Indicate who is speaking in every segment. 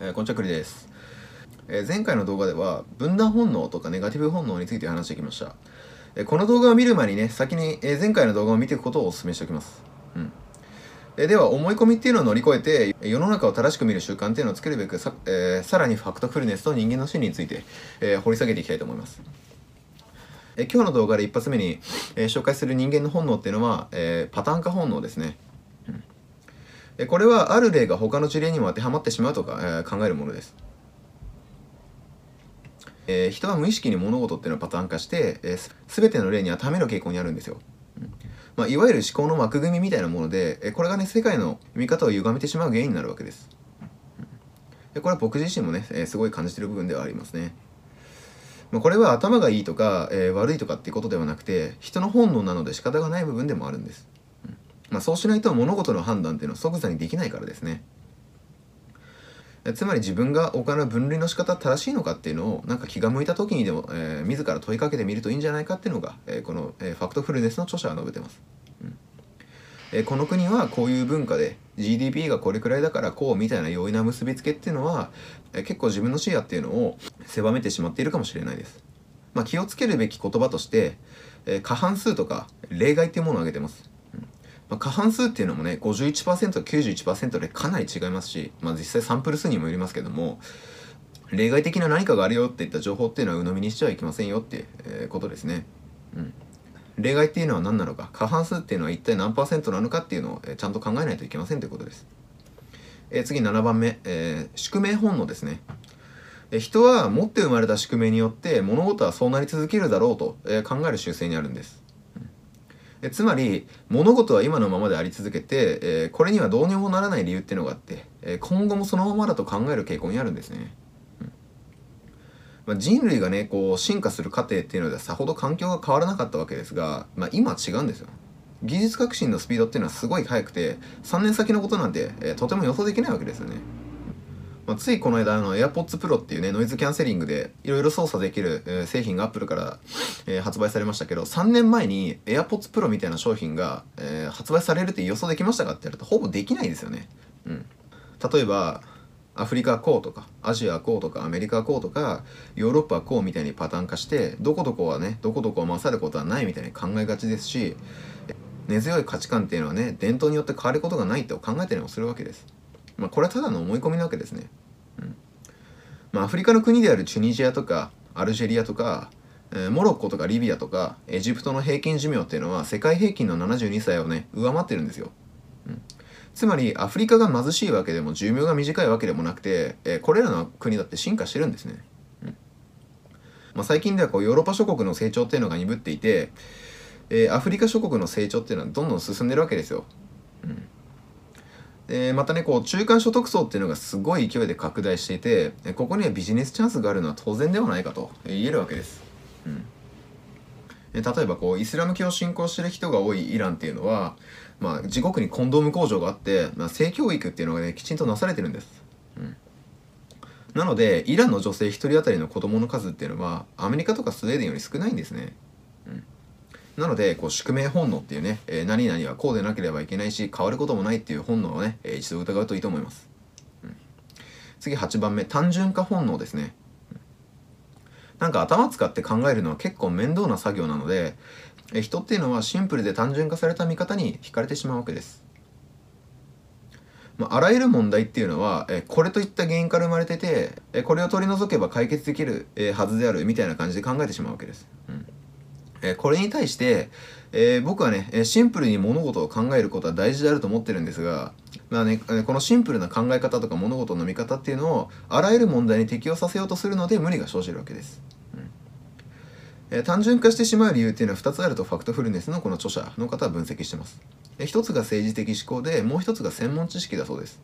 Speaker 1: えー、こんちはくりです、えー、前回の動画では分断本能とかネガティブ本能について話してきました、えー、この動画を見る前にね先に、え前回の動画を見ていくことをお勧めしておきます。うん。えでは思い込みっていうのを乗り越えて世の中を正しく見る習慣っていうのを作るべくさ,、えさらにファクトフルネスと人間の心理について、え掘り下げていきたいと思います。え今日の動画で一発目に、え紹介する人間の本能っていうのは、えパターン化本能ですね。これはある例が他の事例にも当てはまってしまうとか、えー、考えるものです。えー、人は無意識に物事っていうのをパターン化して、えー、全ての例に当てはめる傾向にあるんですよ。うんまあ、いわゆる思考の枠組みみたいなもので、えー、これがね世界の見方を歪めてしまう原因になるわけです。でこれは僕自身もね、えー、すごい感じてる部分ではありますね。まあ、これは頭がいいとか、えー、悪いとかっていうことではなくて人の本能なので仕方がない部分でもあるんです。まあ、そうしないと物事の判断っていうのは即座にできないからですね。つまり自分が行う分類の仕方正しいのかっていうのをなんか気が向いた時にでも、えー、自ら問いかけてみるといいんじゃないかっていうのが、えー、この、えー、ファクトフルネスの著者は述べてます。うんえー、この国はこういう文化で GDP がこれくらいだからこうみたいな容易な結びつけっていうのは、えー、結構自分の視野っていうのを狭めてしまっているかもしれないです。まあ、気をつけるべき言葉として、えー、過半数とか例外っていうものを挙げてます。まあ、過半数っていうのもね51%と91%でかなり違いますし、まあ、実際サンプル数にもよりますけども例外的な何かがあるよっていった情報っていうのは鵜呑みにしてはいけませんよって、えー、ことですね。うん例外っていうのは何なのか過半数っていうのは一体何パーセントなのかっていうのを、ちゃんと考えないといけませんということです。えー、次7番目、えー、宿命本能ですね。人は持って生まれた宿命によって物事はそうなり続けるだろうと、考える習性にあるんです。えつまり物事は今のままであり続けて、えー、これにはどうにもならない理由っていうのがあって、えー、今後もそのままだと考える傾向にあるんですね。うんまあ、人類がねこう進化する過程っていうのではさほど環境が変わらなかったわけですが、まあ、今は違うんですよ。技術革新のスピードっていうのはすごい速くて3年先のことなんて、えー、とても予想できないわけですよね。まあ、ついこの間の AirPods Pro っていうねノイズキャンセリングでいろいろ操作できる、えー、製品が Apple から、えー、発売されましたけど3年前に AirPods Pro みたいな商品が、えー、発売されるって予想できましたかってやるとほぼできないですよね。うん、例えばアフリカこうとかアジアこうとかアメリカこうとかヨーロッパこうみたいにパターン化してどこどこはねどこどこを勝ることはないみたいに考えがちですし根強い価値観っていうのはね伝統によって変わることがないと考えたりもするわけです。まあ、これはただの思い込みなわけですね。うんまあ、アフリカの国であるチュニジアとかアルジェリアとか、えー、モロッコとかリビアとかエジプトの平均寿命っていうのは世界平均の72歳をね上回ってるんですよ。うんつまりアフリカが貧しいわけでも寿命が短いわけでもなくて、えー、これらの国だって進化してるんですね。うんまあ、最近ではこうヨーロッパ諸国の成長っていうのが鈍っていて、えー、アフリカ諸国の成長っていうのはどんどん進んでるわけですよ。うんでまたねこう中間所得層っていうのがすごい勢いで拡大していてここにはビジネスチャンスがあるのは当然ではないかと言えるわけです。うん例えばこうイスラム教を信仰してる人が多いイランっていうのは、まあ、自国にコンドーム工場があって、まあ、性教育っていうのがねきちんとなされてるんです。うんなのでイランの女性1人当たりの子供の数っていうのはアメリカとかスウェーデンより少ないんですね。なのでこう宿命本能っていうね、えー、何々はこうでなければいけないし変わることもないっていう本能をね、えー、一度疑うといいと思います、うん、次8番目。単純化本能ですね、うん、なんか頭使って考えるのは結構面倒な作業なので、えー、人っていうのはシンプルで単純化された見方に惹かれてしまうわけです。まあ、あらゆる問題っていうのは、えこれといった原因から生まれてて、えこれを取り除けば解決できる、えはずであるみたいな感じで考えてしまうわけです。うん。えこれに対して、えー、僕はねシンプルに物事を考えることは大事であると思ってるんですが、まあね、このシンプルな考え方とか物事の見方っていうのをあらゆる問題に適用させようとするので無理が生じるわけです。うんえー、単純化してしまう理由っていうのは2つあるとファクトフルネスのこの著者の方は分析してます。えー、1つが政治的思考でもう1つが専門知識だそうです。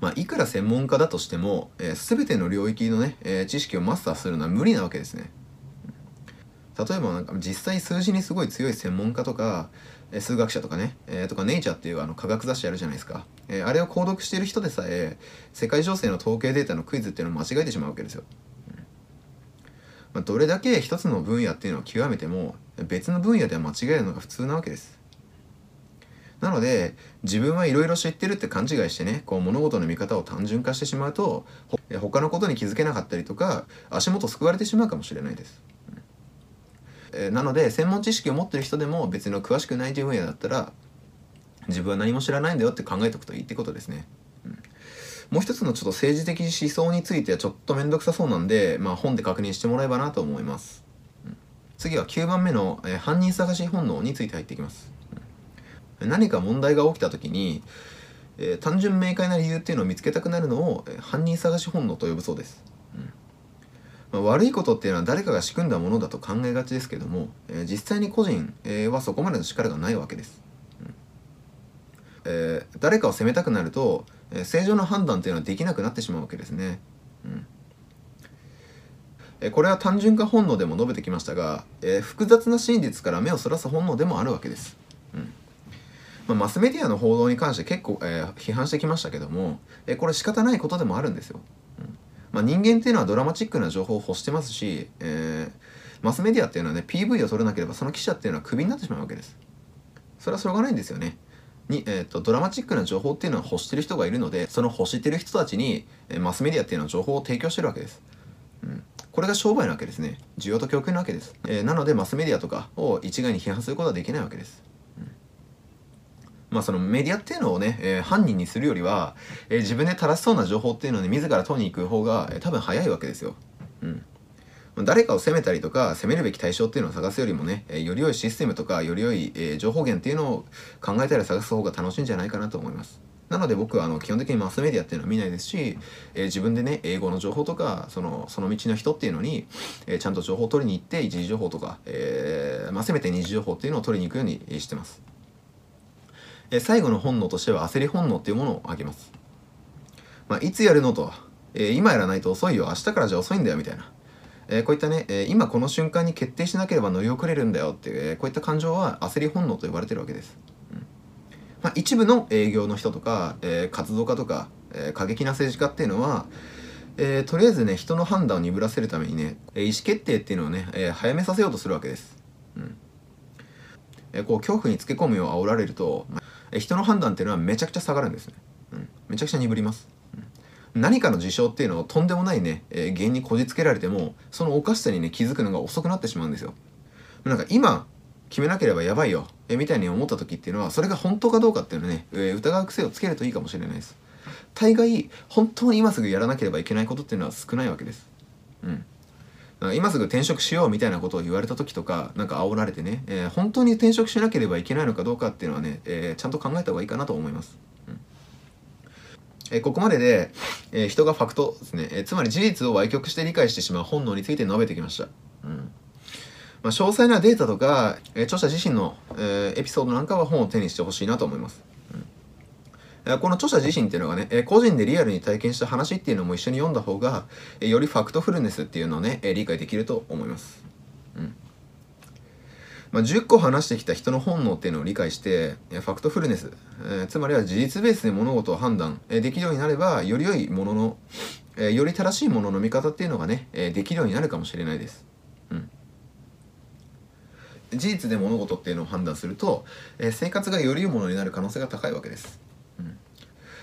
Speaker 1: まあ、いくら専門家だとしても、えー、全ての領域のね、え、知識をマスターするのは無理なわけですね。例えばなんか実際数字にすごい強い専門家とか、数学者とかね、えー、とかネイチャーっていうあの科学雑誌あるじゃないですか、えー、あれを購読してる人でさえ世界情勢の統計データのクイズっていうのを間違えてしまうわけですよ、まあ、どれだけ一つの分野っていうのを極めても別の分野では間違えるのが普通なわけです。なので自分はいろいろ知ってるって勘違いしてねこう物事の見方を単純化してしまうと他のことに気づけなかったりとか足元救われてしまうかもしれないです。えなので専門知識を持ってる人でも別の詳しくない分野だったら自分は何も知らないんだよって考えておくといいってことですね。うん、もう一つのちょっと政治的思想についてはちょっと面倒くさそうなんで、まあ、本で確認してもらえばなと思います。うん、次は9番目の、え犯人探し本能について入っていきます。うん何か問題が起きた時に、えー、単純明快な理由っていうのを見つけたくなるのを、えー、犯人探し本能と呼ぶそうです、うんまあ、悪いことっていうのは誰かが仕組んだものだと考えがちですけども、えー、実際に個人、えはそこまでの力がないわけです、うん。え誰かを責めたくなると、え正常な判断っていうのはできなくなってしまうわけですね、うん。えこれは単純化本能でも述べてきましたが、えー、複雑な真実から目をそらす本能でもあるわけです。うん。まあ、マスメディアの報道に関して結構、えー、批判してきましたけども、えー、これ仕方ないことでもあるんですよ。まあ、人間っていうのはドラマチックな情報を欲してますし、えー、マスメディアっていうのはね PV を取れなければその記者っていうのはクビになってしまうわけです。それはしょうがないんですよね。に、えーと、ドラマチックな情報っていうのは欲してる人がいるのでその欲してる人たちに、えー、マスメディアっていうのは情報を提供してるわけです。うんこれが商売なわけですね。需要と供給なわけです。えー、なのでマスメディアとかを一概に批判することはできないわけです。まあそのメディアっていうのをね、えー、犯人にするよりは、えー、自分で正しそうな情報っていうのに自ら取りに行く方が、えー、多分早いわけですよ。うん。誰かを責めたりとか責めるべき対象っていうのを探すよりもね、えー、より良いシステムとかより良い、えー、情報源っていうのを考えたり探す方が楽しいんじゃないかなと思います。なので僕はあの基本的にマスメディアっていうのは見ないですし、えー、自分でね英語の情報とかそのその道の人っていうのに、えー、ちゃんと情報を取りに行って一時情報とか、えーまあ、せめて二次情報っていうのを取りに行くようにしてます。え最後の本能としては焦り本能っていうものを挙げます。まあ、いつやるのと、えー、今やらないと遅いよ、明日からじゃ遅いんだよ、みたいな。えー、こういったね、えー、今この瞬間に決定しなければ乗り遅れるんだよっていう、えこういった感情は焦り本能と呼ばれてるわけです。うんまあ、一部の営業の人とか、え活動家とか、え過激な政治家っていうのは、えー、とりあえずね人の判断を鈍らせるためにね、え意思決定っていうのをね、えー、早めさせようとするわけです、うんえ、こう恐怖につけ込むよう煽られると、まあ人の判断っていうのはめちゃくちゃ下がるんですね、うん、めちゃくちゃ鈍ります、うん、何かの事象っていうのをとんでもないね、えー、原因にこじつけられてもそのおかしさにね気づくのが遅くなってしまうんですよ。なんか今決めなければやばいよ、えー、みたいに思った時っていうのはそれが本当かどうかっていうのね、えー、疑う癖をつけるといいかもしれないです。大概本当に今すぐやらなければいけないことっていうのは少ないわけです。うん。今すぐ転職しようみたいなことを言われた時とかなんか煽られてね、えー、本当に転職しなければいけないのかどうかっていうのはね、えー、ちゃんと考えた方がいいかなと思います。うんえー、ここまでで、え人がファクトですね、えつまり事実を歪曲して理解してしまう本能について述べてきました。うんまあ、詳細なデータとか、え著者自身の、えエピソードなんかは本を手にしてほしいなと思います。この著者自身っていうのがね、個人でリアルに体験した話っていうのも一緒に読んだ方が、よりファクトフルネスっていうのをね、理解できると思います。うんまあ、10個話してきた人の本能っていうのを理解して、ファクトフルネス、えー、つまりは事実ベースで物事を判断、できるようになれば、より良いものの、えー、より正しいものの見方っていうのがね、えできるようになるかもしれないです。うん。事実で物事っていうのを判断すると、え生活がより良いものになる可能性が高いわけです。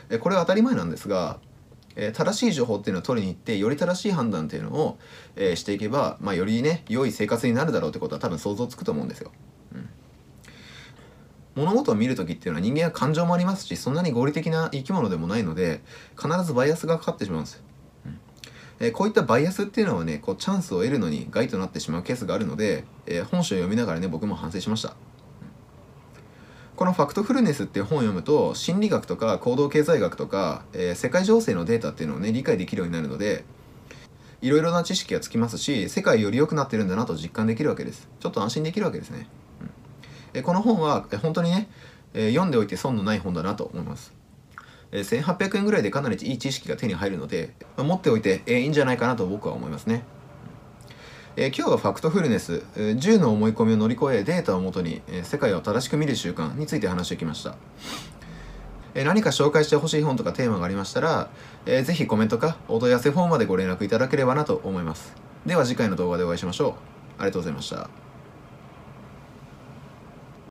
Speaker 1: えこれは当たり前なんですが、え正しい情報っていうのを取りに行ってより正しい判断っていうのを、えしていけば、まあ、よりね良い生活になるだろうってことは多分想像つくと思うんですよ。うん、物事を見る時っていうのは人間は感情もありますしそんなに合理的な生き物でもないので必ずバイアスがかかってしまうんですよ。えこういったバイアスっていうのはねこうチャンスを得るのに害となってしまうケースがあるので、え本書を読みながらね僕も反省しました。この「ファクトフルネス」っていう本を読むと心理学とか行動経済学とか、えー、世界情勢のデータっていうのをね理解できるようになるのでいろいろな知識がつきますし世界より良くなってるんだなと実感できるわけです。ちょっと安心できるわけですね、うん、えこの本は本当にね、え、読んでおいて損のない本だなと思います。え1800円ぐらいでかなりいい知識が手に入るので、ま、持っておいて、え、いいんじゃないかなと僕は思いますね。えー、今日はファクトフルネス、えー、10の思い込みを乗り越えデータをもとに、えー、世界を正しく見る習慣について話してきました、えー、何か紹介してほしい本とかテーマがありましたら、えー、ぜひコメントかお問い合わせフォームまでご連絡いただければなと思います。では次回の動画でお会いしましょう。ありがとうございました。